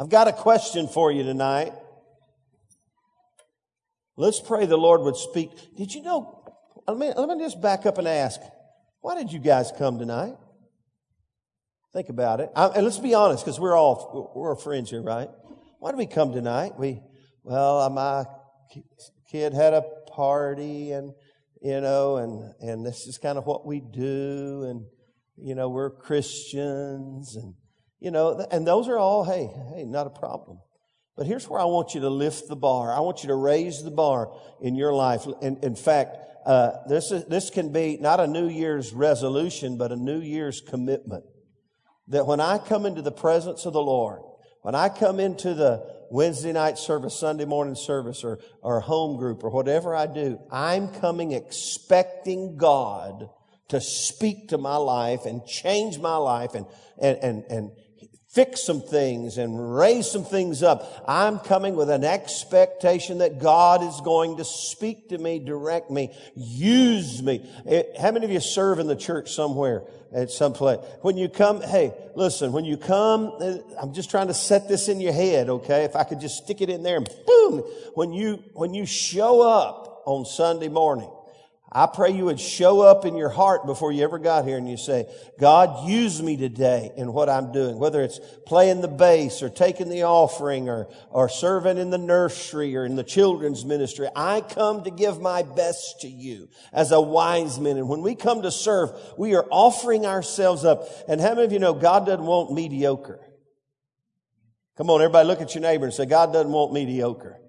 I've got a question for you tonight. Let's pray the Lord would speak. Did you know? Let me, let me just back up and ask, why did you guys come tonight? Think about it. I, and let's be honest, because we're all, we're friends here, right? Why did we come tonight? We, well, uh, my kid had a party and, you know, and, and this is kind of what we do. And, you know, we're Christians and, you know, and those are all, hey, hey, not a problem. But here's where I want you to lift the bar. I want you to raise the bar in your life. In, in fact, uh, this is, this can be not a New Year's resolution, but a New Year's commitment. That when I come into the presence of the Lord, when I come into the Wednesday night service, Sunday morning service, or, or home group, or whatever I do, I'm coming expecting God to speak to my life and change my life and, and, and, and fix some things and raise some things up. I'm coming with an expectation that God is going to speak to me, direct me, use me. Eh, how many of you serve in the church somewhere at some place? When you come, hey, listen, when you come, eh, I'm just trying to set this in your head, okay? If I could just stick it in there and boom, when you, when you show up on Sunday morning, I pray you would show up in your heart before you ever got here and you say, God, use me today in what I'm doing, whether it's playing the bass or taking the offering or, or serving in the nursery or in the children's ministry. I come to give my best to you as a wise man. And when we come to serve, we are offering ourselves up. And how many of you know God doesn't want mediocre? Come on, everybody look at your neighbor and say, God doesn't want mediocre.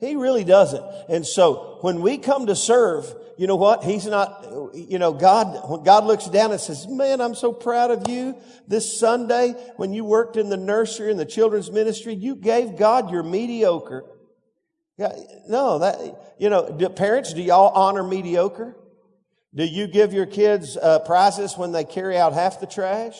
He really doesn't. And so when we come to serve, you know what? He's not, you know, God, when God looks down and says, man, I'm so proud of you this Sunday when you worked in the nursery and the children's ministry, you gave God your mediocre. Yeah, no, that, you know, do, parents, do y'all honor mediocre? Do you give your kids uh, prizes when they carry out half the trash?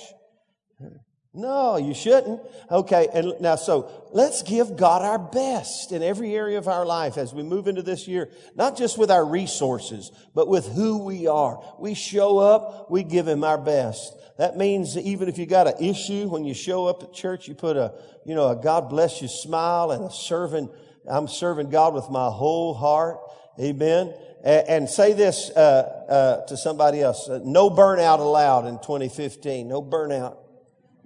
No, you shouldn't. Okay, and now so let's give God our best in every area of our life as we move into this year, not just with our resources, but with who we are. We show up, we give Him our best. That means even if you got an issue when you show up at church, you put a, you know, a God bless you smile and a serving, I'm serving God with my whole heart. Amen. And, and say this uh, uh, to somebody else: uh, No burnout allowed in 2015. No burnout.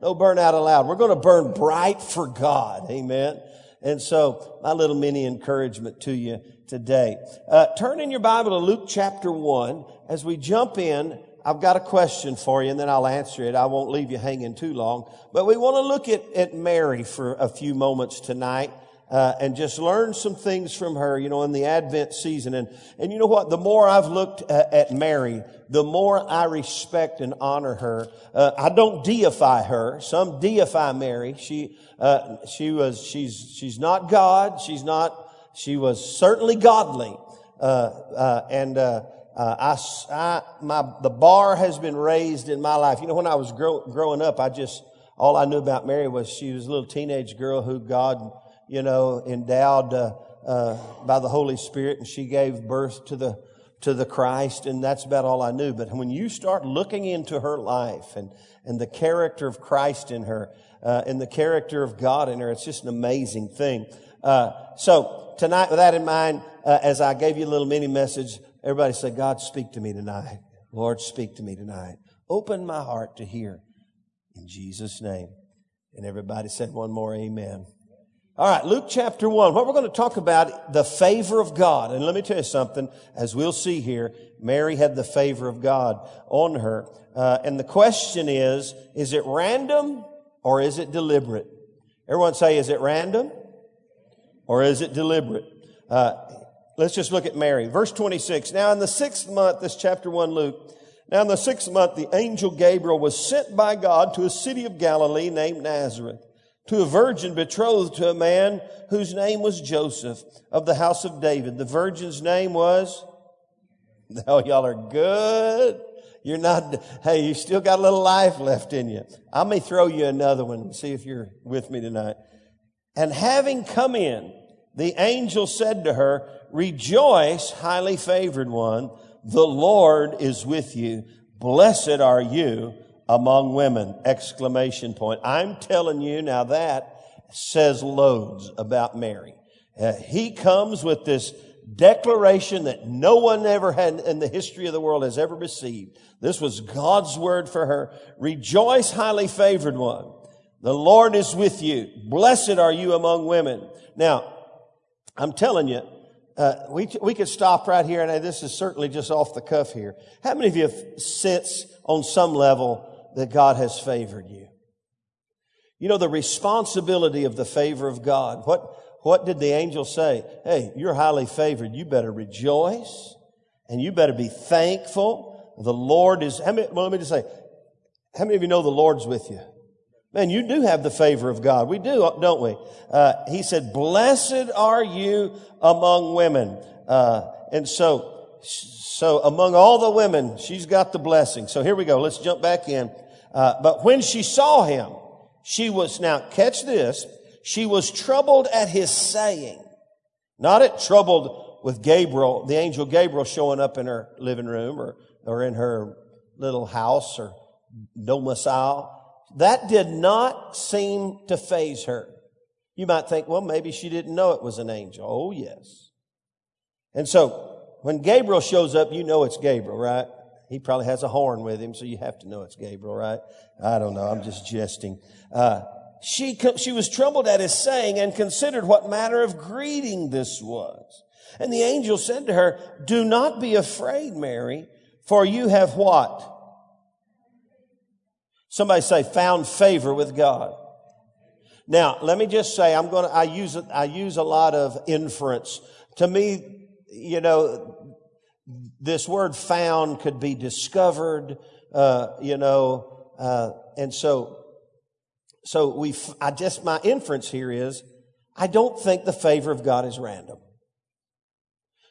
No burnout allowed. We're going to burn bright for God. Amen. And so my little mini encouragement to you today. Uh, turn in your Bible to Luke chapter one. As we jump in, I've got a question for you and then I'll answer it. I won't leave you hanging too long. But we want to look at, at Mary for a few moments tonight uh, and just learn some things from her, you know, in the Advent season. And, and you know what? The more I've looked at, at Mary, the more I respect and honor her. Uh, I don't deify her. Some deify Mary. She, uh, she was, she's, she's not God. She's not, she was certainly godly. Uh, uh, and, uh, I, I, my, the bar has been raised in my life. You know, when I was grow, growing up, I just, all I knew about Mary was she was a little teenage girl who God you know, endowed uh, uh, by the Holy Spirit, and she gave birth to the to the Christ, and that's about all I knew. But when you start looking into her life and and the character of Christ in her, uh, and the character of God in her, it's just an amazing thing. So tonight, with that in mind, as I gave you a little mini message, everybody say, "God, speak to me tonight. Lord, speak to me tonight. Open my heart to hear." In Jesus' name. And everybody said one more, Amen. All right, Luke chapter 1. What we're going to talk about, the favor of God. And let me tell you something, as we'll see here, Mary had the favor of God on her. Uh, and the question is, is it random or is it deliberate? Everyone say, is it random or is it deliberate? Uh, let's just look at Mary. Verse 26. Now in the sixth month, this chapter 1 Luke, now in the sixth month, the angel Gabriel was sent by God to a city of Galilee named Nazareth to a virgin betrothed to a man whose name was Joseph of the house of David. The virgin's name was, oh, y'all are good. You're not, hey, you still got a little life left in you. I may throw you another one and see if you're with me tonight. And having come in, the angel said to her, rejoice, highly favored one. The Lord is with you. Blessed are you among women. Exclamation point. I'm telling you now that says loads about Mary. Uh, he comes with this declaration that no one ever had in the history of the world has ever received. This was God's word for her. Rejoice, highly favored one. The Lord is with you. Blessed are you among women. Now, I'm telling you, uh, we, we could stop right here, and this is certainly just off the cuff here. How many of you have sense on some level that God has favored you? You know, the responsibility of the favor of God. What, what did the angel say? Hey, you're highly favored. You better rejoice and you better be thankful. The Lord is, how many, well, let me just say, how many of you know the Lord's with you? Man, you do have the favor of God. We do, don't we? Uh, he said, blessed are you among women. Uh, and so, so among all the women, she's got the blessing. So here we go. Let's jump back in. Uh, but when she saw him, she was, now catch this, she was troubled at his saying. Not at troubled with Gabriel, the angel Gabriel showing up in her living room or, or in her little house or domicile that did not seem to faze her. You might think, well, maybe she didn't know it was an angel. Oh, yes. And so when Gabriel shows up, you know it's Gabriel, right? He probably has a horn with him, so you have to know it's Gabriel, right? I don't know. I'm just jesting. Uh, she, she was troubled at his saying and considered what manner of greeting this was. And the angel said to her, do not be afraid, Mary, for you have what? Somebody say, found favor with God. Now, let me just say, I'm going to, I use, I use a lot of inference. To me, you know, this word found could be discovered, uh, you know, uh, and so, so we, I just, my inference here is, I don't think the favor of God is random.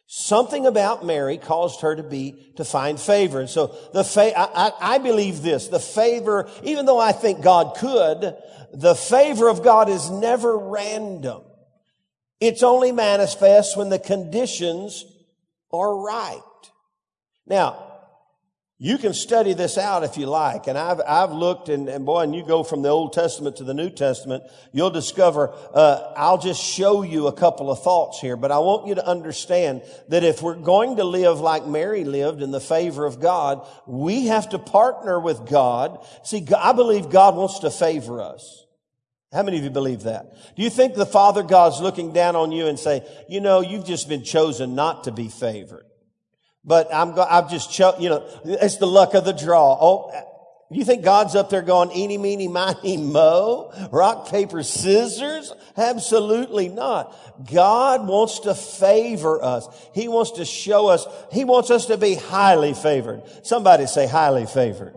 Something about Mary caused her to be, to find favor. And so the fa- I, I, I believe this, the favor, even though I think God could, the favor of God is never random. It's only manifest when the conditions are right. Now, you can study this out if you like. And I've, I've looked and, and boy, and you go from the Old Testament to the New Testament, you'll discover, uh, I'll just show you a couple of thoughts here, but I want you to understand that if we're going to live like Mary lived in the favor of God, we have to partner with God. See, I believe God wants to favor us. How many of you believe that? Do you think the Father God's looking down on you and say, you know, you've just been chosen not to be favored? But I'm, go- I've just, cho- you know, it's the luck of the draw. Oh, you think God's up there going, eeny, meeny, miny, mo? Rock, paper, scissors? Absolutely not. God wants to favor us. He wants to show us, He wants us to be highly favored. Somebody say highly favored.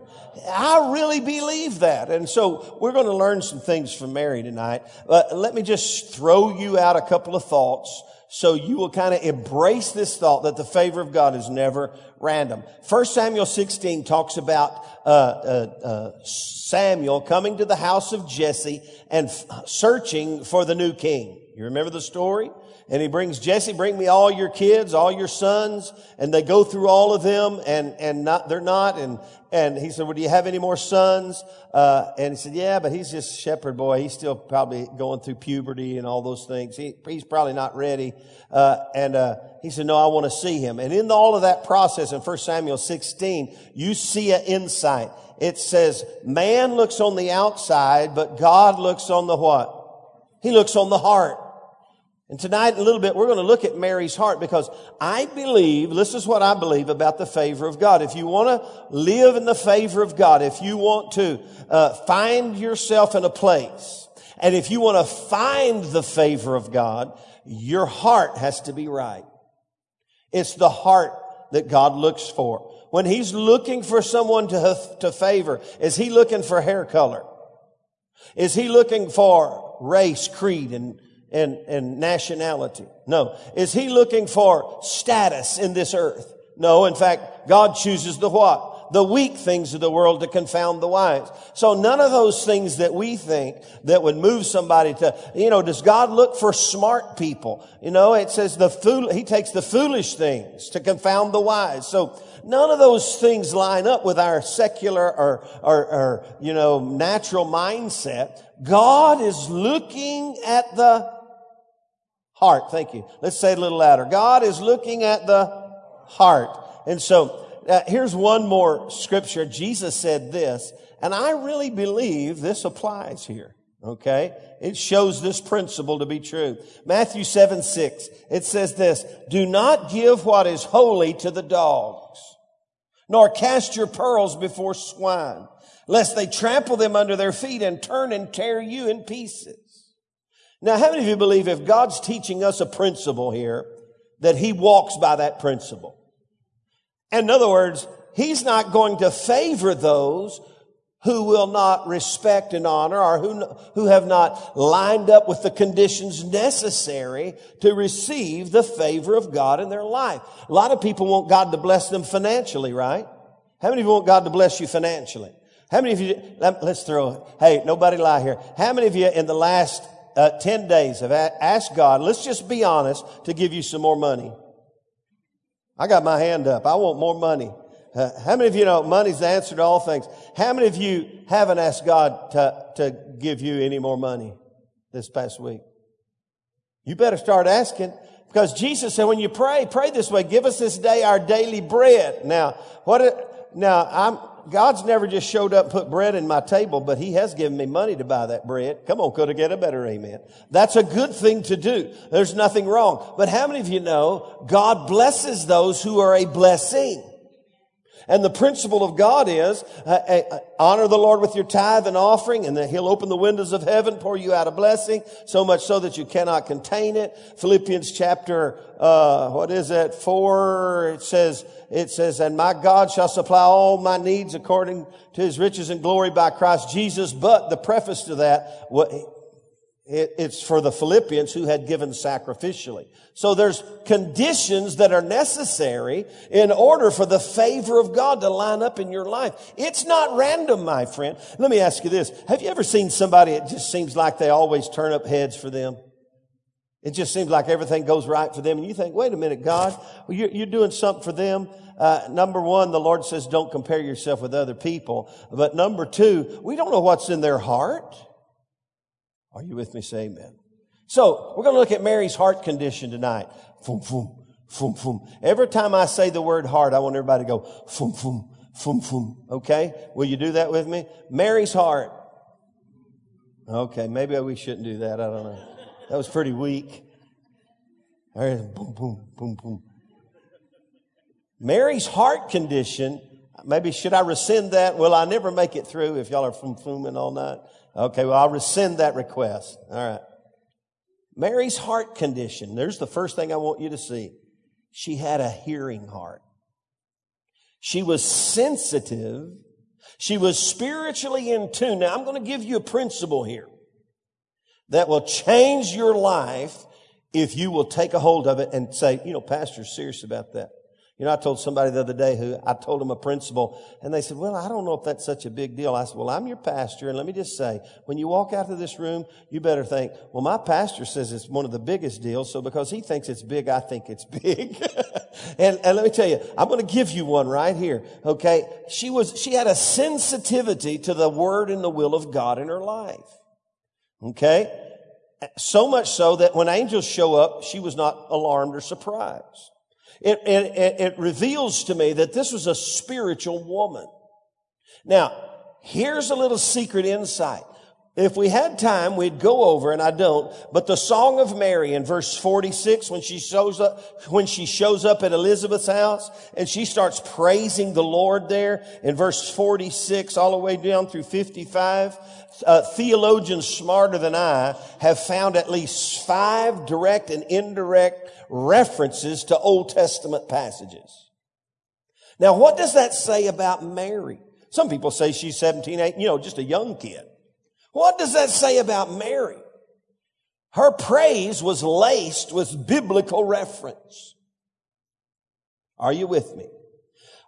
I really believe that. And so we're going to learn some things from Mary tonight. But let me just throw you out a couple of thoughts so you will kind of embrace this thought that the favor of God is never random. First Samuel 16 talks about uh, uh, uh, Samuel coming to the house of Jesse and f- searching for the new king. You remember the story? And he brings Jesse, bring me all your kids, all your sons. And they go through all of them and, and not, they're not. And, and he said, well, do you have any more sons? Uh, and he said, yeah, but he's just shepherd boy. He's still probably going through puberty and all those things. He, he's probably not ready. Uh, and, uh, he said, no, I want to see him. And in all of that process in 1 Samuel 16, you see an insight. It says, man looks on the outside, but God looks on the what? He looks on the heart. And tonight, a little bit, we're going to look at Mary's heart because I believe, this is what I believe about the favor of God. If you want to live in the favor of God, if you want to uh, find yourself in a place, and if you want to find the favor of God, your heart has to be right. It's the heart that God looks for. When He's looking for someone to, to favor, is He looking for hair color? Is He looking for race, creed, and and, and nationality. No. Is he looking for status in this earth? No. In fact, God chooses the what? the weak things of the world to confound the wise. So none of those things that we think that would move somebody to, you know, does God look for smart people? You know, it says the fool, he takes the foolish things to confound the wise. So none of those things line up with our secular or, or, or you know, natural mindset. God is looking at the heart. Thank you. Let's say it a little louder. God is looking at the heart. And so uh, here's one more scripture. Jesus said this, and I really believe this applies here. Okay? It shows this principle to be true. Matthew 7, 6. It says this, do not give what is holy to the dogs, nor cast your pearls before swine, lest they trample them under their feet and turn and tear you in pieces. Now, how many of you believe if God's teaching us a principle here, that He walks by that principle? In other words, He's not going to favor those who will not respect and honor or who, who have not lined up with the conditions necessary to receive the favor of God in their life. A lot of people want God to bless them financially, right? How many of you want God to bless you financially? How many of you, let, us throw. Hey, nobody lie here. How many of you in the last uh, 10 days have ask God, let's just be honest, to give you some more money? I got my hand up. I want more money. Uh, how many of you know money's the answer to all things? How many of you haven't asked God to, to give you any more money this past week? You better start asking because Jesus said, when you pray, pray this way. Give us this day our daily bread. Now, what, now I'm, God's never just showed up put bread in my table, but He has given me money to buy that bread. Come on, could I get a better amen? That's a good thing to do. There's nothing wrong. But how many of you know God blesses those who are a blessing? And the principle of God is uh, uh, honor the Lord with your tithe and offering, and then He'll open the windows of heaven, pour you out a blessing, so much so that you cannot contain it. Philippians chapter, uh, what is it? Four. It says, it says, and my God shall supply all my needs according to His riches and glory by Christ Jesus. But the preface to that, what, it's for the Philippians who had given sacrificially. So there's conditions that are necessary in order for the favor of God to line up in your life. It's not random, my friend. Let me ask you this. Have you ever seen somebody, it just seems like they always turn up heads for them? It just seems like everything goes right for them. And you think, wait a minute, God, you're, you're doing something for them. Uh, number one, the Lord says don't compare yourself with other people. But number two, we don't know what's in their heart. Are you with me? Say amen. So we're going to look at Mary's heart condition tonight. Boom, boom, boom, boom. Every time I say the word heart, I want everybody to go boom, boom, boom, boom. Okay? Will you do that with me? Mary's heart. Okay, maybe we shouldn't do that. I don't know. That was pretty weak. Boom, boom, boom, boom. Mary's heart condition. Maybe should I rescind that? Will I never make it through if y'all are from fooming all night? Okay, well, I'll rescind that request. All right. Mary's heart condition. There's the first thing I want you to see. She had a hearing heart. She was sensitive. She was spiritually in tune. Now, I'm going to give you a principle here that will change your life if you will take a hold of it and say, you know, Pastor's serious about that. You know, I told somebody the other day who I told them a principle and they said, well, I don't know if that's such a big deal. I said, well, I'm your pastor. And let me just say, when you walk out of this room, you better think, well, my pastor says it's one of the biggest deals. So because he thinks it's big, I think it's big. and, and let me tell you, I'm going to give you one right here. Okay. She was, she had a sensitivity to the word and the will of God in her life. Okay. So much so that when angels show up, she was not alarmed or surprised. It, it, it reveals to me that this was a spiritual woman. Now, here's a little secret insight. If we had time, we'd go over, and I don't, but the Song of Mary in verse 46, when she shows up, when she shows up at Elizabeth's house, and she starts praising the Lord there, in verse 46 all the way down through 55, uh, theologians smarter than I have found at least five direct and indirect references to Old Testament passages. Now, what does that say about Mary? Some people say she's 17, 18, you know, just a young kid. What does that say about Mary? Her praise was laced with biblical reference. Are you with me?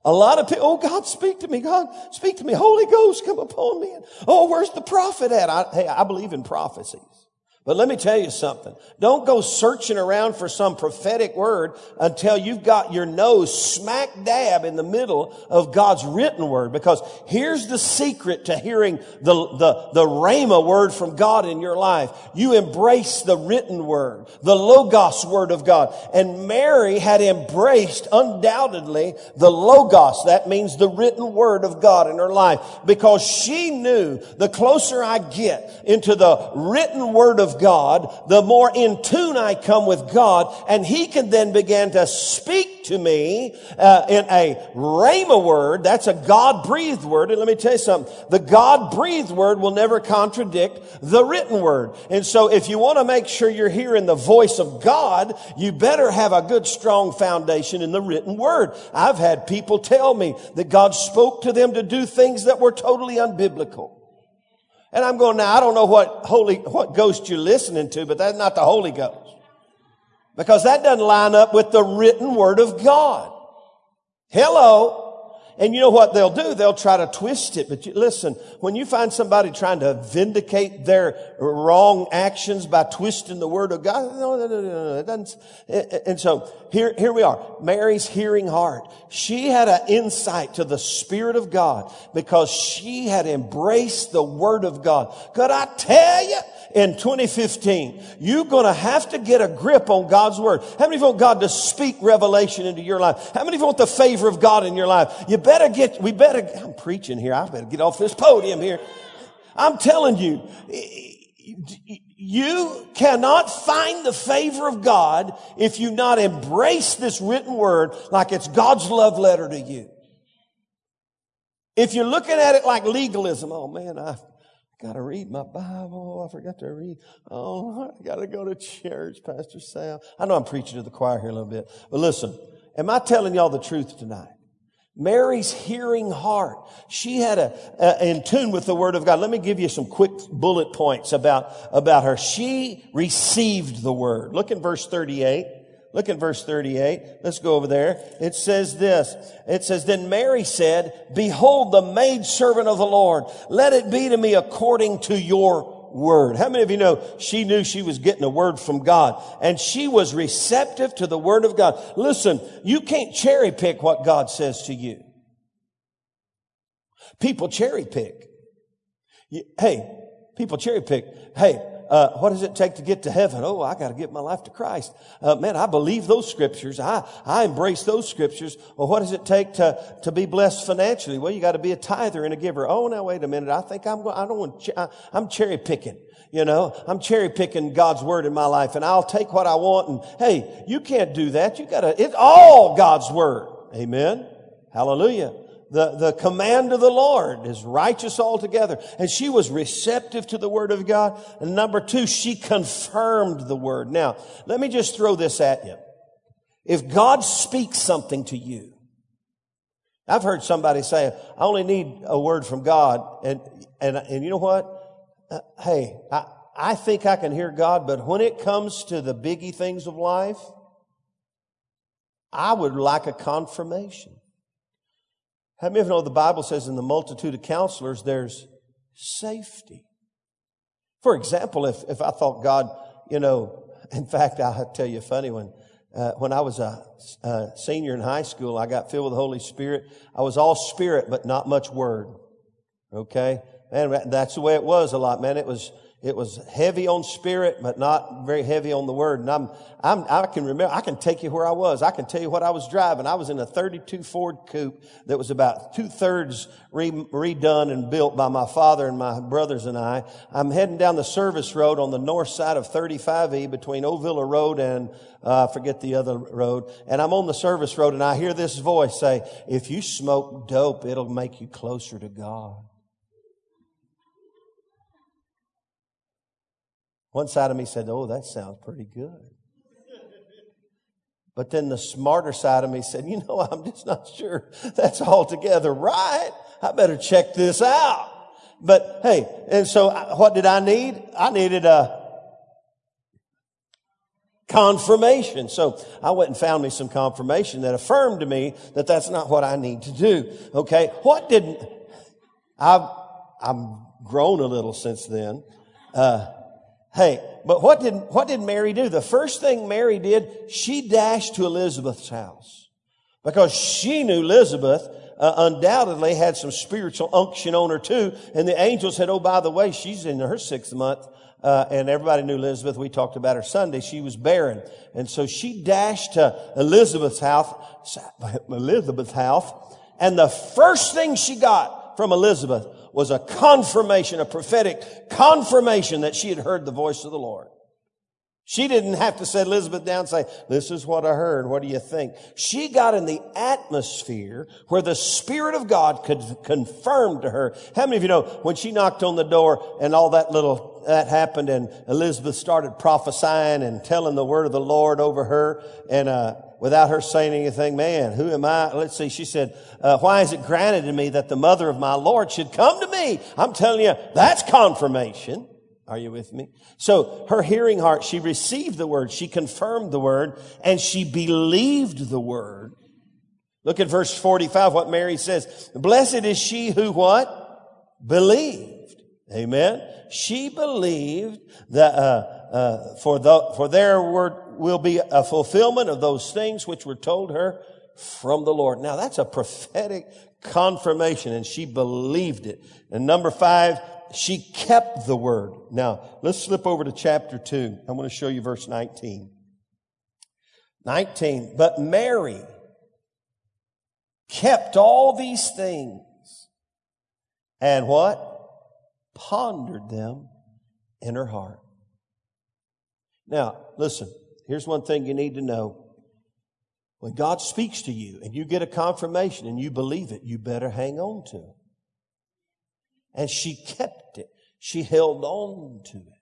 A lot of people, oh God, speak to me. God, speak to me. Holy Ghost, come upon me. Oh, where's the prophet at? I, hey, I believe in prophecies. But let me tell you something. Don't go searching around for some prophetic word until you've got your nose smack dab in the middle of God's written word. Because here's the secret to hearing the, the, the Rhema word from God in your life. You embrace the written word, the Logos word of God. And Mary had embraced undoubtedly the Logos. That means the written word of God in her life. Because she knew the closer I get into the written word of God, the more in tune I come with God, and He can then begin to speak to me uh, in a rhema word. That's a God breathed word. And let me tell you something: the God breathed word will never contradict the written word. And so, if you want to make sure you're hearing the voice of God, you better have a good, strong foundation in the written word. I've had people tell me that God spoke to them to do things that were totally unbiblical. And I'm going, now I don't know what holy, what ghost you're listening to, but that's not the Holy Ghost. Because that doesn't line up with the written word of God. Hello. And you know what they'll do? They'll try to twist it. But you, listen, when you find somebody trying to vindicate their wrong actions by twisting the word of God, no, no, no, no, it doesn't. And so here, here we are. Mary's hearing heart. She had an insight to the Spirit of God because she had embraced the word of God. Could I tell you? In 2015, you're going to have to get a grip on God's word. How many of you want God to speak revelation into your life? How many of you want the favor of God in your life? You better get, we better, I'm preaching here. I better get off this podium here. I'm telling you, you cannot find the favor of God if you not embrace this written word like it's God's love letter to you. If you're looking at it like legalism, oh man, I, Got to read my Bible. I forgot to read. Oh, I got to go to church, Pastor Sam. I know I'm preaching to the choir here a little bit, but listen, am I telling y'all the truth tonight? Mary's hearing heart. She had a, a, in tune with the word of God. Let me give you some quick bullet points about, about her. She received the word. Look in verse 38. Look at verse 38. Let's go over there. It says this. It says, Then Mary said, Behold the maid servant of the Lord. Let it be to me according to your word. How many of you know she knew she was getting a word from God and she was receptive to the word of God? Listen, you can't cherry pick what God says to you. People cherry pick. Hey, people cherry pick. Hey, uh, what does it take to get to heaven? Oh, I got to give my life to Christ. Uh, man, I believe those scriptures. I, I embrace those scriptures. Well, what does it take to, to be blessed financially? Well, you got to be a tither and a giver. Oh, now wait a minute. I think I'm I don't want, I, I'm cherry picking. You know, I'm cherry picking God's word in my life and I'll take what I want. And hey, you can't do that. You got to, it's all God's word. Amen. Hallelujah the, the command of the Lord is righteous altogether. And she was receptive to the word of God. And number two, she confirmed the word. Now, let me just throw this at you. If God speaks something to you, I've heard somebody say, I only need a word from God. And, and, and you know what? Uh, hey, I, I think I can hear God, but when it comes to the biggie things of life, I would like a confirmation. How many of you know the Bible says in the multitude of counselors there's safety? For example, if, if I thought God, you know, in fact, I'll tell you a funny one. Uh, when I was a, a, senior in high school, I got filled with the Holy Spirit. I was all spirit, but not much word. Okay? And that's the way it was a lot, man. It was, it was heavy on spirit, but not very heavy on the word. And I'm, I'm, I can remember, I can take you where I was. I can tell you what I was driving. I was in a 32 Ford coupe that was about two thirds re, redone and built by my father and my brothers and I. I'm heading down the service road on the north side of 35E between Ovilla Road and, uh, forget the other road. And I'm on the service road and I hear this voice say, if you smoke dope, it'll make you closer to God. One side of me said, Oh, that sounds pretty good. But then the smarter side of me said, You know, I'm just not sure that's altogether right. I better check this out. But hey, and so what did I need? I needed a confirmation. So I went and found me some confirmation that affirmed to me that that's not what I need to do. Okay. What didn't, I've, I'm grown a little since then. Uh, hey, but what did, what did Mary do? The first thing Mary did, she dashed to Elizabeth's house because she knew Elizabeth uh, undoubtedly had some spiritual unction on her too. And the angel said, Oh, by the way, she's in her sixth month. Uh, and everybody knew Elizabeth. We talked about her Sunday. She was barren. And so she dashed to Elizabeth's house, Elizabeth's house. And the first thing she got from Elizabeth was a confirmation, a prophetic confirmation that she had heard the voice of the Lord. She didn't have to set Elizabeth down and say, this is what I heard. What do you think? She got in the atmosphere where the Spirit of God could confirm to her. How many of you know when she knocked on the door and all that little, that happened and Elizabeth started prophesying and telling the word of the Lord over her and, uh, without her saying anything, man, who am I? Let's see. She said, uh, why is it granted to me that the mother of my Lord should come to me? I'm telling you, that's confirmation. Are you with me? So her hearing heart, she received the word, she confirmed the word, and she believed the word. Look at verse 45, what Mary says. Blessed is she who what? Believed. Amen. She believed that, uh, uh, for the, for there were, will be a fulfillment of those things which were told her from the Lord. Now that's a prophetic confirmation and she believed it. And number five, she kept the word. Now, let's slip over to chapter 2. I want to show you verse 19. 19. But Mary kept all these things and what? Pondered them in her heart. Now, listen, here's one thing you need to know. When God speaks to you and you get a confirmation and you believe it, you better hang on to it. And she kept it. She held on to it.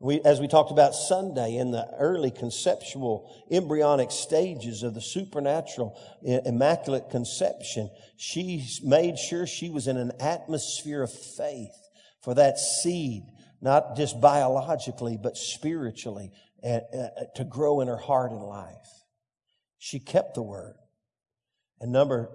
We, as we talked about Sunday in the early conceptual embryonic stages of the supernatural immaculate conception, she made sure she was in an atmosphere of faith for that seed, not just biologically, but spiritually, uh, uh, to grow in her heart and life. She kept the word. And number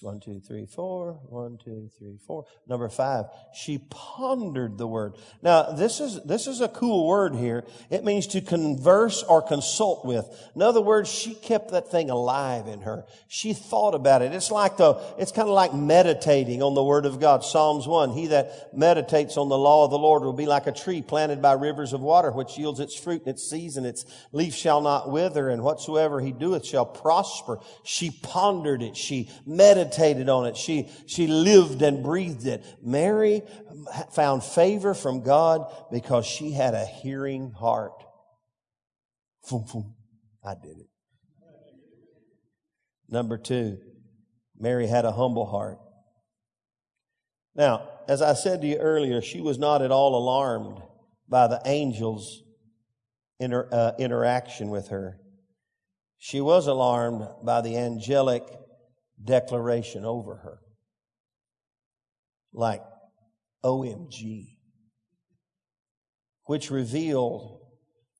one, two, three, four. One, two, three, four. Number five, she pondered the word. Now, this is, this is a cool word here. It means to converse or consult with. In other words, she kept that thing alive in her. She thought about it. It's like the, it's kind of like meditating on the word of God. Psalms 1. He that meditates on the law of the Lord will be like a tree planted by rivers of water, which yields its fruit in its season. Its leaf shall not wither, and whatsoever he doeth shall prosper. She pondered it. She meditated on it. She, she lived and breathed it. Mary found favor from God because she had a hearing heart. I did it. Number two, Mary had a humble heart. Now, as I said to you earlier, she was not at all alarmed by the angel's inter, uh, interaction with her. She was alarmed by the angelic declaration over her. Like OMG. Which revealed,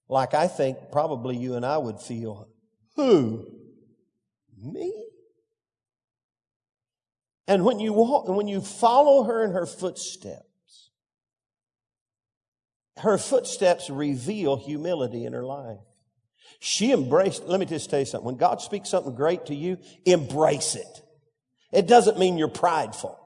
like I think probably you and I would feel, who? Me? And when you walk, and when you follow her in her footsteps, her footsteps reveal humility in her life. She embraced, let me just tell you something. When God speaks something great to you, embrace it. It doesn't mean you're prideful.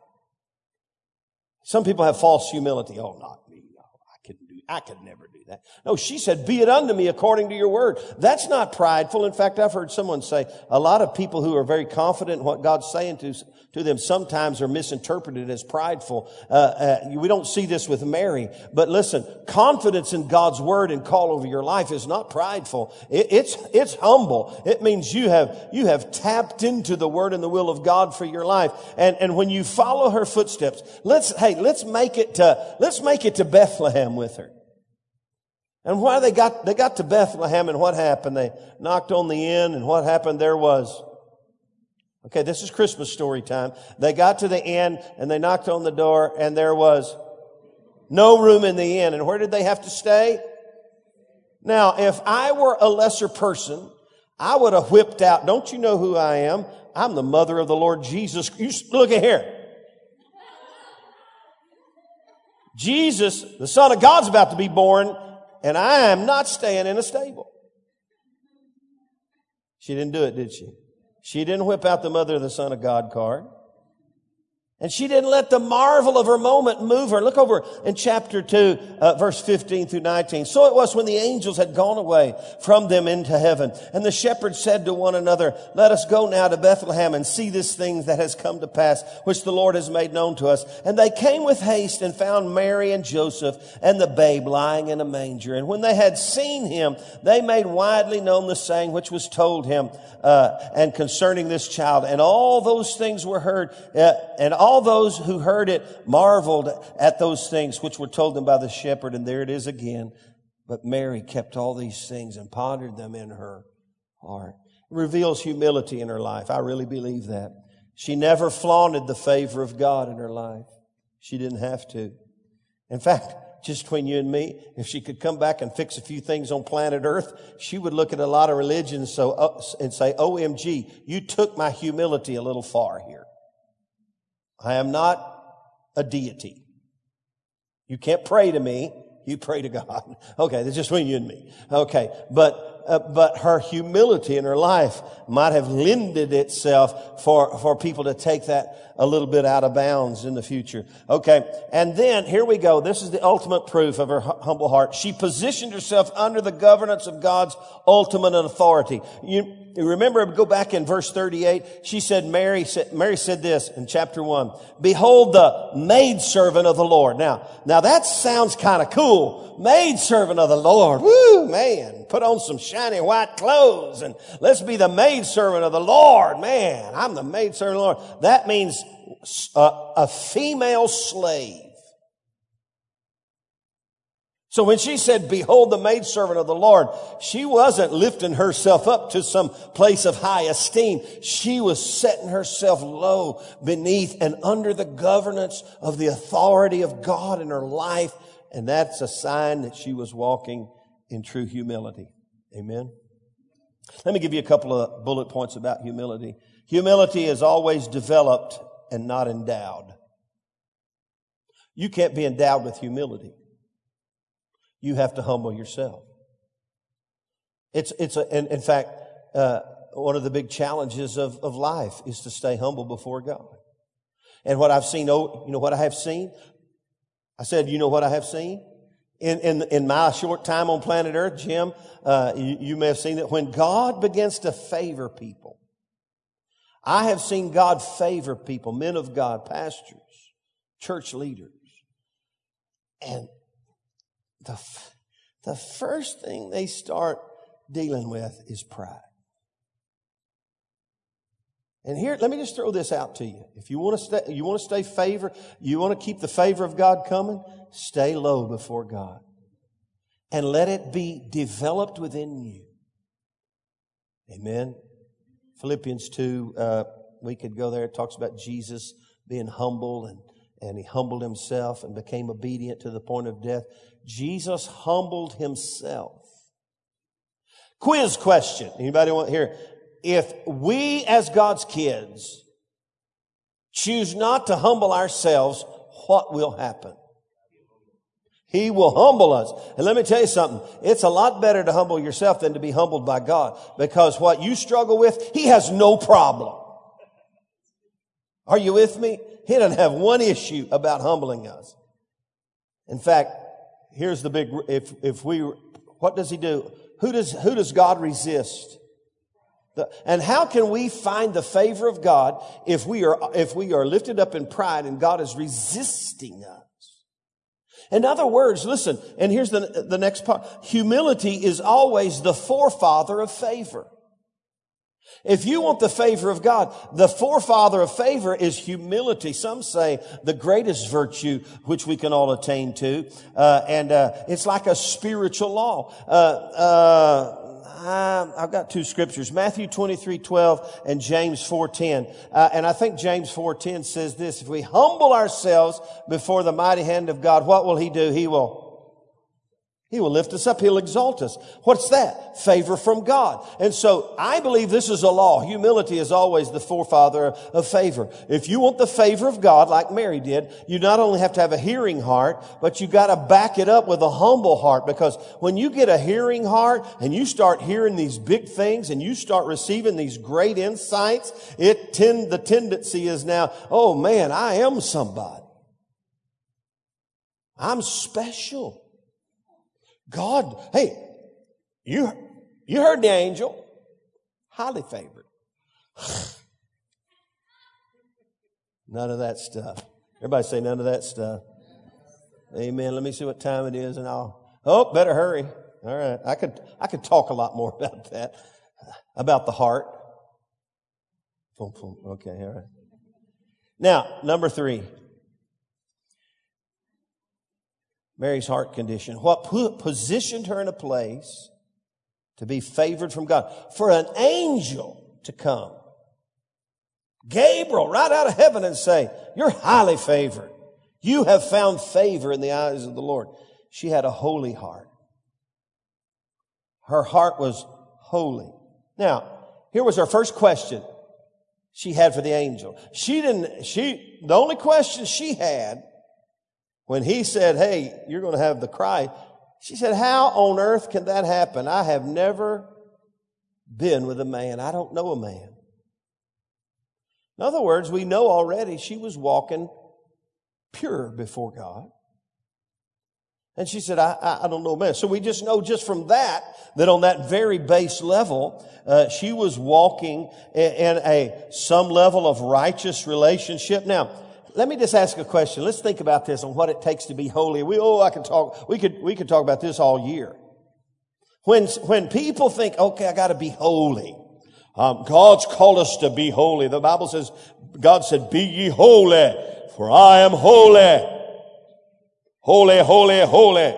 Some people have false humility. Oh, not me. No, I couldn't do, I could never do that. No, she said, be it unto me according to your word. That's not prideful. In fact, I've heard someone say a lot of people who are very confident in what God's saying to, to them sometimes are misinterpreted as prideful. Uh, uh, we don't see this with Mary, but listen, confidence in God's word and call over your life is not prideful. It, it's, it's humble. It means you have, you have tapped into the word and the will of God for your life. And, and when you follow her footsteps, let's, hey, let's make it to, let's make it to Bethlehem with her. And why they got, they got to Bethlehem and what happened? They knocked on the inn and what happened there was, okay, this is Christmas story time. They got to the inn and they knocked on the door and there was no room in the inn. And where did they have to stay? Now, if I were a lesser person, I would have whipped out, don't you know who I am? I'm the mother of the Lord Jesus. You look at here. Jesus, the Son of God's about to be born, and I am not staying in a stable. She didn't do it, did she? She didn't whip out the mother of the Son of God card. And she didn't let the marvel of her moment move her. Look over in chapter 2, uh, verse 15 through 19. So it was when the angels had gone away from them into heaven. And the shepherds said to one another, let us go now to Bethlehem and see this thing that has come to pass, which the Lord has made known to us. And they came with haste and found Mary and Joseph and the babe lying in a manger. And when they had seen him, they made widely known the saying which was told him, uh, and concerning this child. And all those things were heard, uh, and all all those who heard it marveled at those things which were told them by the shepherd. And there it is again. But Mary kept all these things and pondered them in her heart. It reveals humility in her life. I really believe that. She never flaunted the favor of God in her life. She didn't have to. In fact, just between you and me, if she could come back and fix a few things on planet Earth, she would look at a lot of religions so, uh, and say, OMG, you took my humility a little far here. I am not a deity. You can't pray to me. You pray to God. Okay, that's just between you and me. Okay, but uh, but her humility in her life might have lended itself for for people to take that a little bit out of bounds in the future. Okay, and then here we go. This is the ultimate proof of her humble heart. She positioned herself under the governance of God's ultimate authority. You remember, go back in verse 38. She said, Mary said, Mary said this in chapter one, behold the maidservant of the Lord. Now, now that sounds kind of cool. Maidservant of the Lord. Woo, man. Put on some shiny white clothes and let's be the maidservant of the Lord. Man, I'm the maidservant of the Lord. That means a, a female slave. So when she said, behold the maidservant of the Lord, she wasn't lifting herself up to some place of high esteem. She was setting herself low beneath and under the governance of the authority of God in her life. And that's a sign that she was walking in true humility. Amen. Let me give you a couple of bullet points about humility. Humility is always developed and not endowed. You can't be endowed with humility you have to humble yourself. It's, it's a, in, in fact, uh, one of the big challenges of, of life is to stay humble before God. And what I've seen, oh, you know what I have seen? I said, you know what I have seen? In, in, in my short time on planet Earth, Jim, uh, you, you may have seen that when God begins to favor people, I have seen God favor people, men of God, pastors, church leaders. And the, the first thing they start dealing with is pride. And here, let me just throw this out to you. If you want to stay, you want to stay favor, you want to keep the favor of God coming, stay low before God. And let it be developed within you. Amen. Philippians 2, uh, we could go there. It talks about Jesus being humble and, and he humbled himself and became obedient to the point of death. Jesus humbled himself. Quiz question. Anybody want here? If we as God's kids choose not to humble ourselves, what will happen? He will humble us. And let me tell you something. It's a lot better to humble yourself than to be humbled by God because what you struggle with, He has no problem. Are you with me? He doesn't have one issue about humbling us. In fact, here's the big, if, if we, what does he do? Who does, who does God resist? The, and how can we find the favor of God if we are, if we are lifted up in pride and God is resisting us? In other words, listen, and here's the, the next part. Humility is always the forefather of favor. If you want the favor of God, the forefather of favor is humility. Some say the greatest virtue which we can all attain to, uh, and uh, it's like a spiritual law. Uh, uh I've got two scriptures, Matthew 23, 12 and James 4.10. Uh, and I think James 4.10 says this, if we humble ourselves before the mighty hand of God, what will he do? He will He will lift us up. He'll exalt us. What's that? Favor from God. And so I believe this is a law. Humility is always the forefather of favor. If you want the favor of God, like Mary did, you not only have to have a hearing heart, but you gotta back it up with a humble heart because when you get a hearing heart and you start hearing these big things and you start receiving these great insights, it tend, the tendency is now, oh man, I am somebody. I'm special. God, hey, you, you heard the angel. Highly favored. none of that stuff. Everybody say none of that stuff. Amen. Let me see what time it is and I'll, oh, better hurry. All right. I could, I could talk a lot more about that, about the heart. Okay. All right. Now, number three. Mary's heart condition. What positioned her in a place to be favored from God? For an angel to come. Gabriel right out of heaven and say, you're highly favored. You have found favor in the eyes of the Lord. She had a holy heart. Her heart was holy. Now, here was her first question she had for the angel. She didn't, she, the only question she had when he said, Hey, you're going to have the cry, she said, How on earth can that happen? I have never been with a man. I don't know a man. In other words, we know already she was walking pure before God. And she said, I, I, I, don't know a man. So we just know just from that, that on that very base level, uh, she was walking in, in a, some level of righteous relationship. Now, let me just ask a question. Let's think about this on what it takes to be holy. We, oh, I can talk, we could, we could talk about this all year. When, when people think, okay, I gotta be holy. Um, God's called us to be holy. The Bible says, God said, be ye holy, for I am holy. Holy, holy, holy.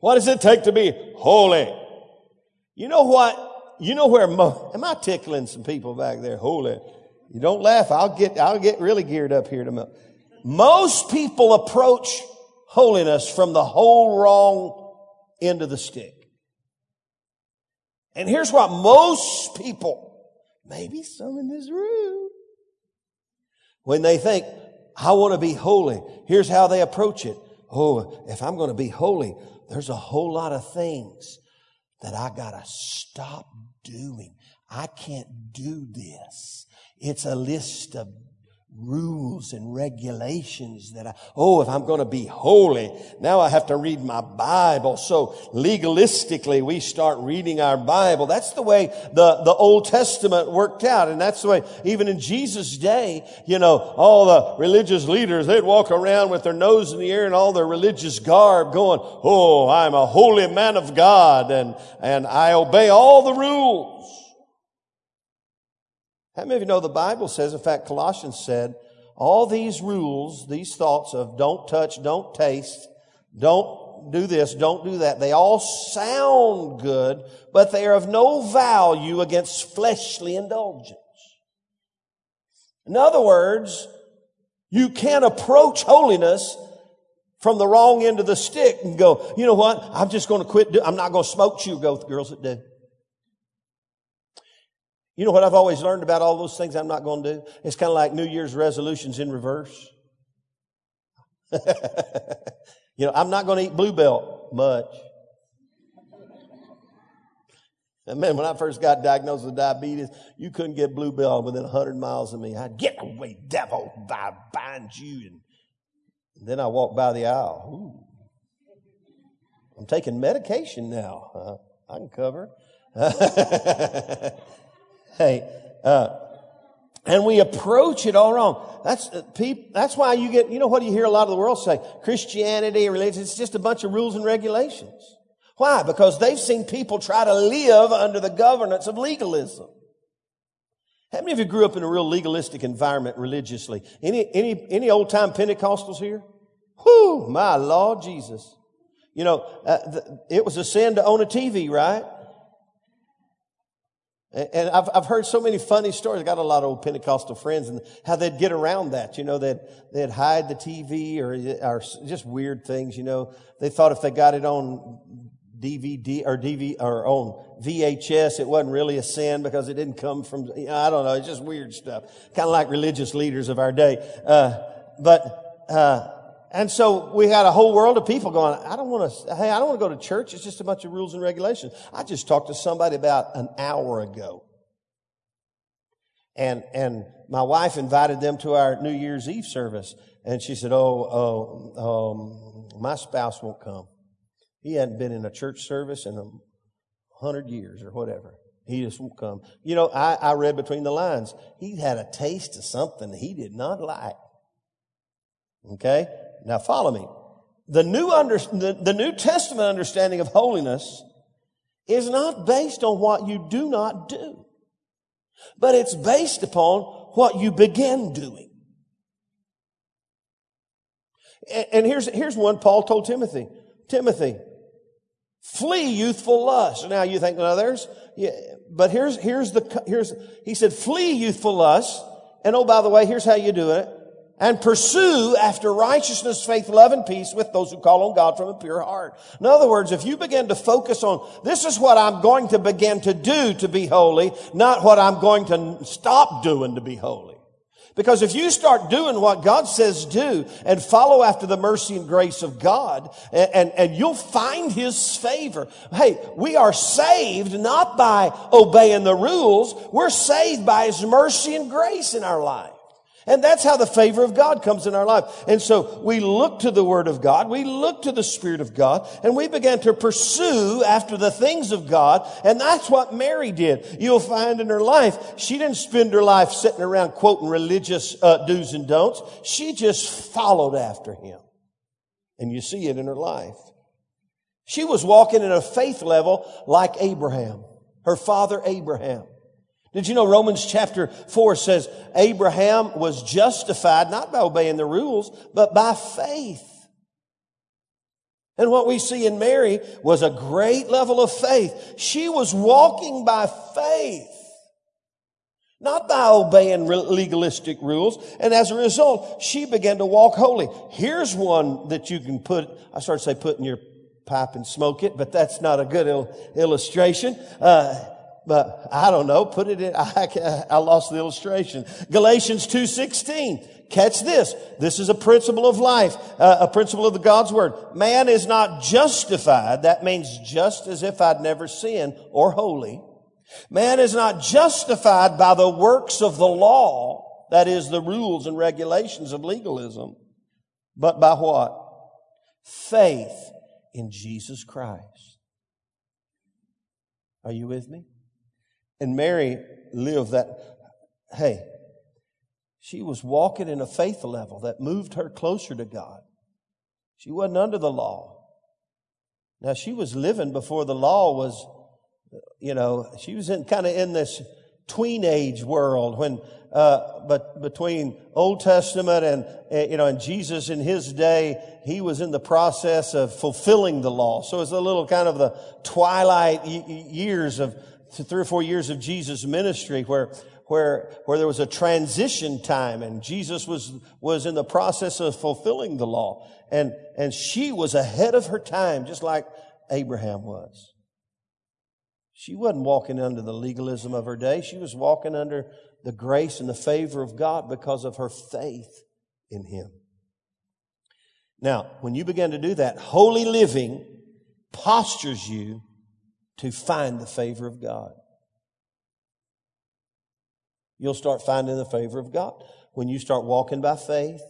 What does it take to be holy? You know what? You know where, mo- am I tickling some people back there? Holy. You don't laugh. I'll get, I'll get really geared up here in a minute. Most people approach holiness from the whole wrong end of the stick. And here's what most people, maybe some in this room, when they think, I want to be holy, here's how they approach it. Oh, if I'm going to be holy, there's a whole lot of things that I got to stop doing. I can't do this. It's a list of rules and regulations that I, oh, if I'm going to be holy, now I have to read my Bible. So legalistically, we start reading our Bible. That's the way the, the Old Testament worked out. And that's the way, even in Jesus' day, you know, all the religious leaders, they'd walk around with their nose in the air and all their religious garb going, oh, I'm a holy man of God and, and I obey all the rules. How many of you know the Bible says, in fact, Colossians said, all these rules, these thoughts of don't touch, don't taste, don't do this, don't do that, they all sound good, but they are of no value against fleshly indulgence. In other words, you can't approach holiness from the wrong end of the stick and go, you know what? I'm just going to quit. Do- I'm not going to smoke chew girls that do. You know what I've always learned about all those things I'm not going to do? It's kind of like New Year's resolutions in reverse. you know, I'm not going to eat Blue Bell much. And man, when I first got diagnosed with diabetes, you couldn't get Blue Bell within 100 miles of me. I'd get away, devil, I bind you. And, then I walked by the aisle. Ooh. I'm taking medication now. Uh, I can cover. Hey, uh, and we approach it all wrong. That's uh, that's why you get. You know what you hear a lot of the world say? Christianity, religion. It's just a bunch of rules and regulations. Why? Because they've seen people try to live under the governance of legalism. How many of you grew up in a real legalistic environment religiously? Any any any old time Pentecostals here? Whoo, my Lord Jesus! You know, uh, the, it was a sin to own a TV, right? And I've, I've heard so many funny stories. I got a lot of old Pentecostal friends and how they'd get around that. You know, they'd, they'd hide the TV or, or just weird things. You know, they thought if they got it on DVD or DV or on VHS, it wasn't really a sin because it didn't come from, you know, I don't know. It's just weird stuff. Kind of like religious leaders of our day. Uh, but, uh, and so we had a whole world of people going, I don't want to, hey, I don't want to go to church. It's just a bunch of rules and regulations. I just talked to somebody about an hour ago. And, and my wife invited them to our New Year's Eve service. And she said, Oh, oh, um, my spouse won't come. He hadn't been in a church service in a hundred years or whatever. He just won't come. You know, I, I read between the lines. He had a taste of something he did not like. Okay? Now follow me. The New, under, the, the New Testament understanding of holiness is not based on what you do not do, but it's based upon what you begin doing. And, and here's, here's one Paul told Timothy. Timothy, flee youthful lust. Now you think, no, there's, yeah, but here's, here's the, here's, he said, flee youthful lust. And oh, by the way, here's how you do it and pursue after righteousness, faith, love, and peace with those who call on God from a pure heart. In other words, if you begin to focus on, this is what I'm going to begin to do to be holy, not what I'm going to stop doing to be holy. Because if you start doing what God says do and follow after the mercy and grace of God, and, and, and, you'll find His favor. Hey, we are saved not by obeying the rules. We're saved by His mercy and grace in our life. And that's how the favor of God comes in our life. And so we look to the Word of God, we look to the Spirit of God, and we began to pursue after the things of God. And that's what Mary did. You'll find in her life, she didn't spend her life sitting around quoting religious uh, do's and don'ts. She just followed after Him. And you see it in her life. She was walking in a faith level like Abraham, her father Abraham. Did you know Romans chapter 4 says Abraham was justified not by obeying the rules, but by faith. And what we see in Mary was a great level of faith. She was walking by faith, not by obeying legalistic rules. And as a result, she began to walk holy. Here's one that you can put, I started to say put in your pipe and smoke it, but that's not a good il- illustration. Uh, but I don't know, put it in, I, I lost the illustration. Galatians 2.16. Catch this. This is a principle of life, uh, a principle of the God's word. Man is not justified. That means just as if I'd never sinned or holy. Man is not justified by the works of the law. That is the rules and regulations of legalism. But by what? Faith in Jesus Christ. Are you with me? And Mary lived that, hey, she was walking in a faith level that moved her closer to God. She wasn't under the law. Now she was living before the law was, you know, she was in kind of in this tween age world when, uh, but between Old Testament and, uh, you know, and Jesus in his day, he was in the process of fulfilling the law. So it's a little kind of the twilight years of, three or four years of Jesus' ministry where, where, where there was a transition time and Jesus was, was in the process of fulfilling the law. And, and she was ahead of her time, just like Abraham was. She wasn't walking under the legalism of her day. She was walking under the grace and the favor of God because of her faith in Him. Now, when you begin to do that, holy living postures you to find the favor of God. You'll start finding the favor of God when you start walking by faith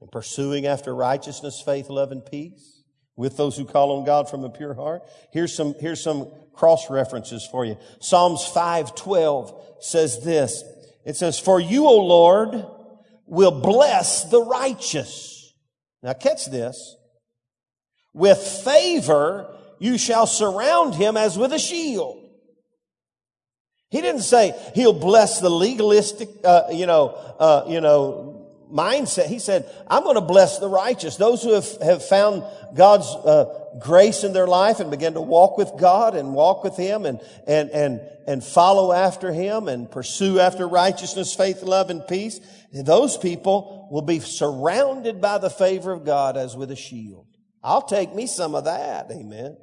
and pursuing after righteousness, faith, love, and peace with those who call on God from a pure heart. Here's some, here's some cross references for you. Psalms 512 says this. It says, For you, O Lord, will bless the righteous. Now catch this. With favor you shall surround him as with a shield. He didn't say he'll bless the legalistic, uh, you know, uh, you know, mindset. He said, I'm going to bless the righteous. Those who have, have found God's uh, grace in their life and begin to walk with God and walk with Him and, and, and, and follow after Him and pursue after righteousness, faith, love, and peace. Those people will be surrounded by the favor of God as with a shield. I'll take me some of that. Amen.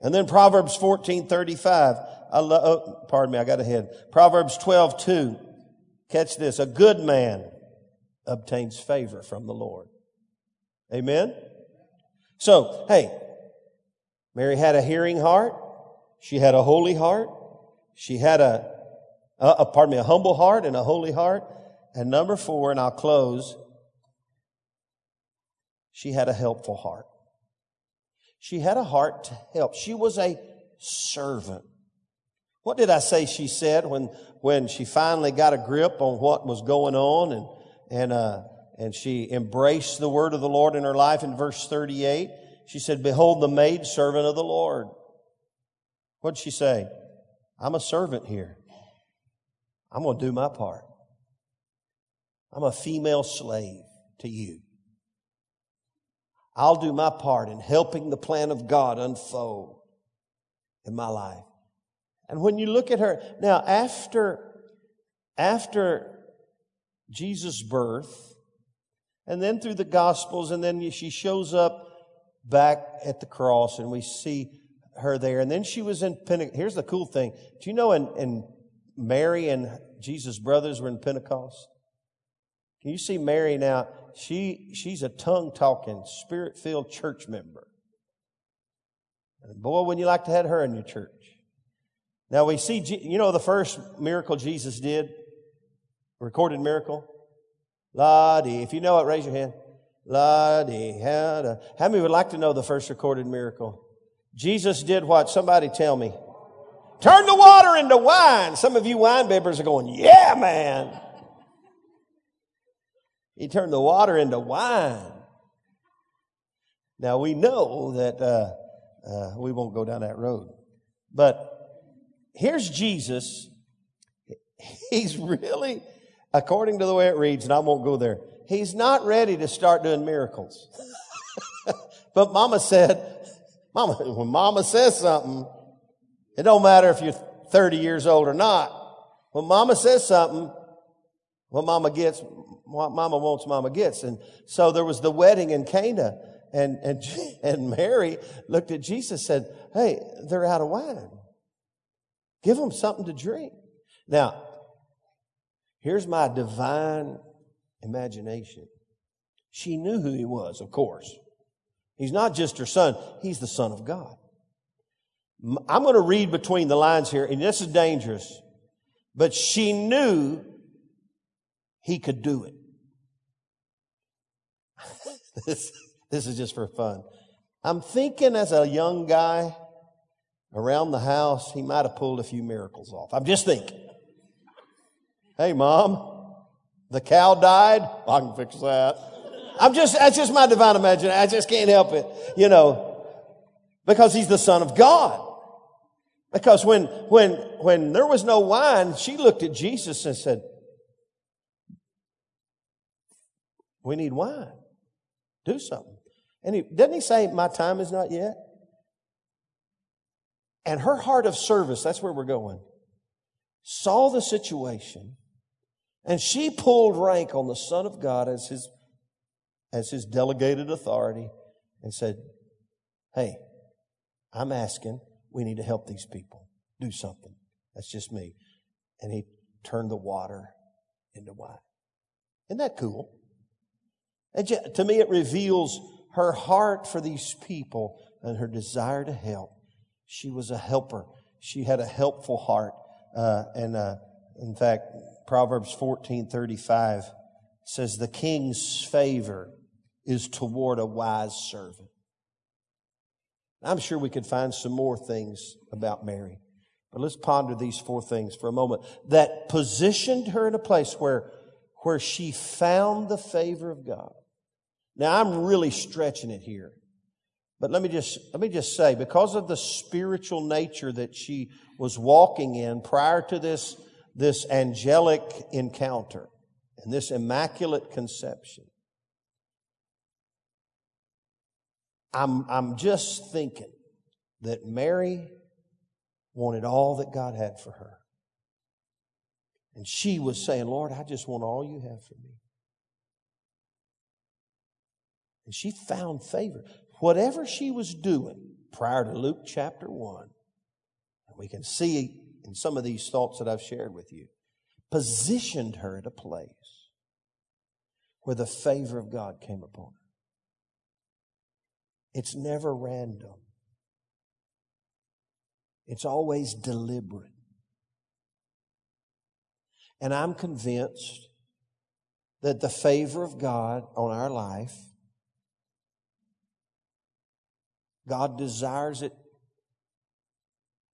And then Proverbs 14, 35. I love, oh, pardon me, I got ahead. Proverbs 12, 2. Catch this. A good man obtains favor from the Lord. Amen? So, hey, Mary had a hearing heart. She had a holy heart. She had a, a, a, pardon me, a humble heart and a holy heart. And number four, and I'll close, she had a helpful heart. She had a heart to help. She was a servant. What did I say she said when, when she finally got a grip on what was going on and, and, uh, and she embraced the word of the Lord in her life in verse 38? She said, Behold the maid servant of the Lord. What did she say? I'm a servant here. I'm going to do my part. I'm a female slave to you. I'll do my part in helping the plan of God unfold in my life. And when you look at her, now after, after Jesus' birth, and then through the Gospels, and then she shows up back at the cross, and we see her there. And then she was in Pentecost. Here's the cool thing. Do you know in, in Mary and Jesus' brothers were in Pentecost? You see Mary now? She, she's a tongue talking, spirit filled church member. And boy, wouldn't you like to have her in your church? Now we see, you know, the first miracle Jesus did, recorded miracle. La-dee. If you know it, raise your hand. La-dee. How many would like to know the first recorded miracle? Jesus did what? Somebody tell me. Turn the water into wine. Some of you wine bibbers are going, yeah, man. He turned the water into wine. Now we know that uh, uh, we won't go down that road, but here's Jesus. He's really, according to the way it reads, and I won't go there, he's not ready to start doing miracles. but mama said, mama, when mama says something, it don't matter if you're 30 years old or not. When mama says something, what mama gets, what mama wants, mama gets. And so there was the wedding in Cana and, and, and Mary looked at Jesus said, Hey, they're out of wine. Give them something to drink. Now, here's my divine imagination. She knew who he was, of course. He's not just her son, he's the son of God. I'm going to read between the lines here, and this is dangerous, but she knew he could do it. this, this is just for fun. I'm thinking as a young guy, around the house, he might have pulled a few miracles off. I'm just thinking. Hey, mom, the cow died. I can fix that. I'm just, that's just my divine imagination. I just can't help it, you know, because he's the son of God. Because when, when, when there was no wine, she looked at Jesus and said, we need wine. Do something. And he, doesn't he say, my time is not yet? And her heart of service, that's where we're going, saw the situation and she pulled rank on the Son of God as his, as his delegated authority and said, Hey, I'm asking, we need to help these people. Do something. That's just me. And he turned the water into wine. Isn't that cool? And to me, it reveals her heart for these people and her desire to help. She was a helper. She had a helpful heart. Uh, and uh, in fact, Proverbs 14:35 says, "The king's favor is toward a wise servant." I'm sure we could find some more things about Mary, but let's ponder these four things for a moment that positioned her in a place where where she found the favor of God. Now I'm really stretching it here. But let me just, let me just say, because of the spiritual nature that she was walking in prior to this, this angelic encounter, and this immaculate conception. I'm, I'm just thinking that Mary wanted all that God had for her. And she was saying, Lord, I just want all you have for me. And she found favor. Whatever she was doing prior to Luke chapter 1, we can see in some of these thoughts that I've shared with you, positioned her at a place where the favor of God came upon her. It's never random. It's always deliberate. And I'm convinced that the favor of God on our life, God desires it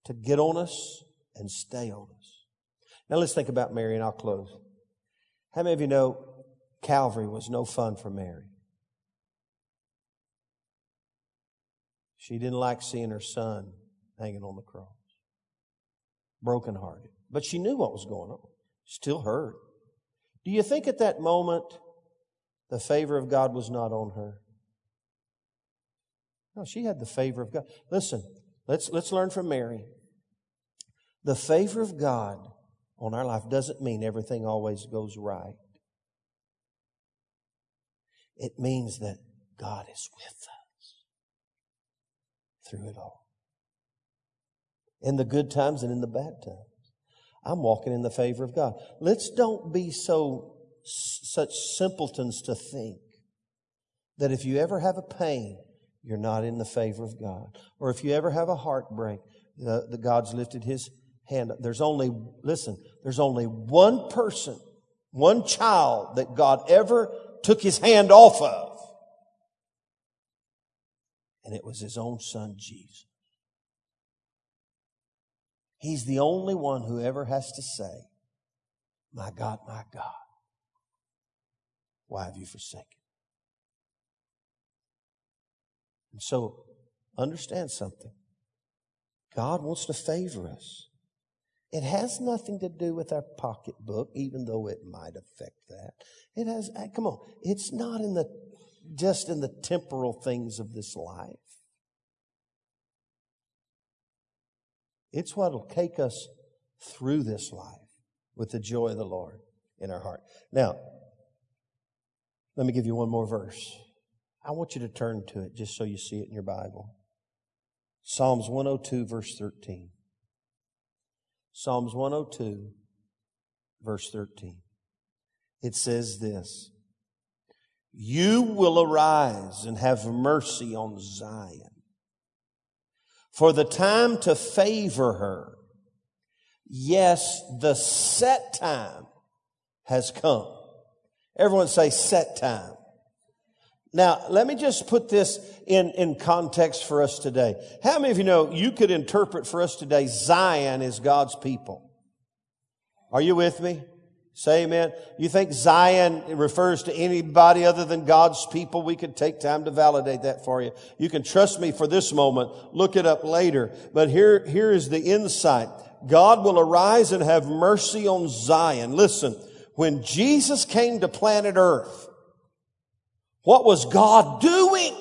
to get on us and stay on us. Now let's think about Mary and I'll close. How many of you know Calvary was no fun for Mary? She didn't like seeing her son hanging on the cross. Brokenhearted. But she knew what was going on. Still hurt. Do you think at that moment the favor of God was not on her? No, she had the favor of God. Listen, let's, let's learn from Mary. The favor of God on our life doesn't mean everything always goes right. It means that God is with us through it all. In the good times and in the bad times. I'm walking in the favor of God. Let's don't be so, such simpletons to think that if you ever have a pain, you're not in the favor of God. Or if you ever have a heartbreak, the, the God's lifted his hand. There's only, listen, there's only one person, one child that God ever took his hand off of. And it was his own son, Jesus. He's the only one who ever has to say, My God, my God, why have you forsaken? And so, understand something. God wants to favor us. It has nothing to do with our pocketbook, even though it might affect that. It has, uh, come on, it's not in the, just in the temporal things of this life. It's what'll take us through this life with the joy of the Lord in our heart. Now, let me give you one more verse. I want you to turn to it just so you see it in your Bible. Psalms 102 verse 13. Psalms 102, verse 13. It says this You will arise and have mercy on Zion. For the time to favor her, yes, the set time has come. Everyone say set time. Now, let me just put this in, in context for us today. How many of you know you could interpret for us today Zion is God's people? Are you with me? Say amen. You think Zion refers to anybody other than God's people? We could take time to validate that for you. You can trust me for this moment. Look it up later. But here, here is the insight. God will arise and have mercy on Zion. Listen, when Jesus came to planet earth, what was God doing?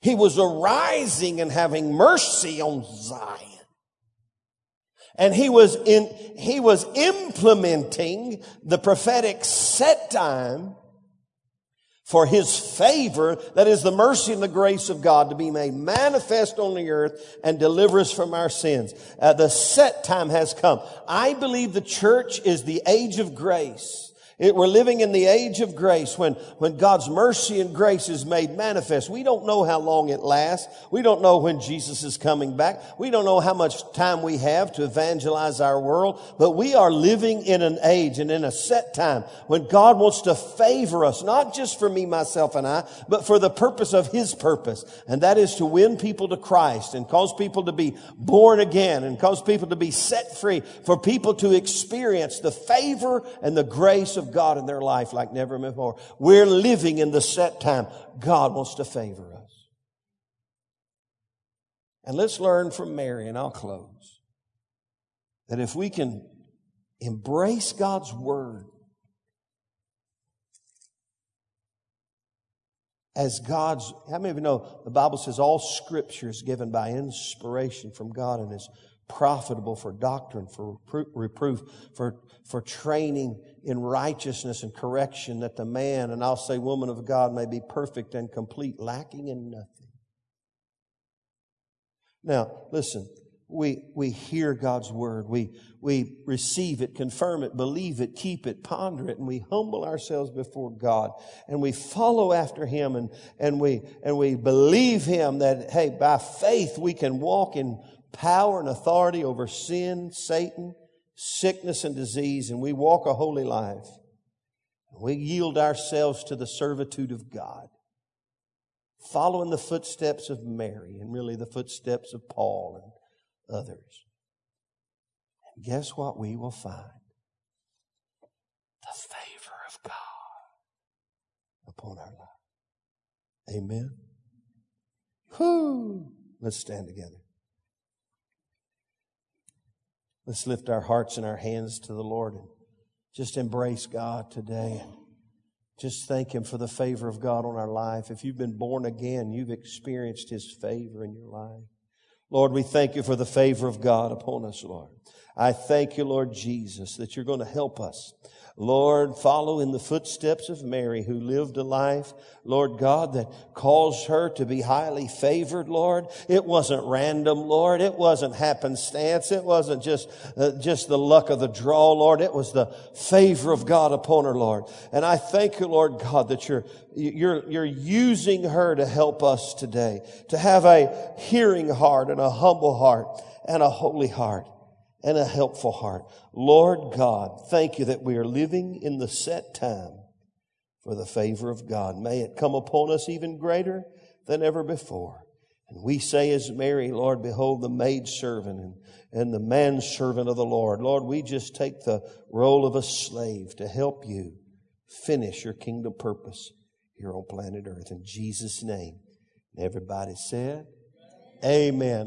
He was arising and having mercy on Zion. And he was in, he was implementing the prophetic set time for his favor, that is the mercy and the grace of God to be made manifest on the earth and deliver us from our sins. Uh, the set time has come. I believe the church is the age of grace. It, we're living in the age of grace when, when God's mercy and grace is made manifest. We don't know how long it lasts. We don't know when Jesus is coming back. We don't know how much time we have to evangelize our world, but we are living in an age and in a set time when God wants to favor us, not just for me, myself, and I, but for the purpose of His purpose. And that is to win people to Christ and cause people to be born again and cause people to be set free, for people to experience the favor and the grace of God in their life like never before. We're living in the set time. God wants to favor us. And let's learn from Mary, and I'll close, that if we can embrace God's word as God's, how many of you know the Bible says all scripture is given by inspiration from God and is profitable for doctrine, for reproof, for, for training in righteousness and correction that the man, and I'll say woman of God, may be perfect and complete, lacking in nothing. Now, listen, we, we hear God's word. We, we receive it, confirm it, believe it, keep it, ponder it, and we humble ourselves before God and we follow after Him and, and we, and we believe Him that, hey, by faith we can walk in power and authority over sin, Satan, sickness and disease, and we walk a holy life. We yield ourselves to the servitude of God following the footsteps of Mary and really the footsteps of Paul and others. And guess what we will find? The favor of God upon our life. Amen. Whoo! Let's stand together. Let's lift our hearts and our hands to the Lord and just embrace God today. and Just thank Him for the favor of God on our life. If you've been born again, you've experienced His favor in your life. Lord, we thank you for the favor of God upon us, Lord. I thank you, Lord Jesus, that you're going to help us Lord, follow in the footsteps of Mary who lived a life, Lord God, that caused her to be highly favored, Lord. It wasn't random, Lord. It wasn't happenstance. It wasn't just, uh, just the luck of the draw, Lord. It was the favor of God upon her, Lord. And I thank you, Lord God, that you're, you're, you're using her to help us today, to have a hearing heart and a humble heart and a holy heart and a helpful heart. Lord God, thank you that we are living in the set time for the favor of God. May it come upon us even greater than ever before. And we say as Mary, Lord, behold the maid servant and, and the manservant of the Lord. Lord, we just take the role of a slave to help you finish your kingdom purpose here on planet earth. In Jesus' name. And everybody said, Amen.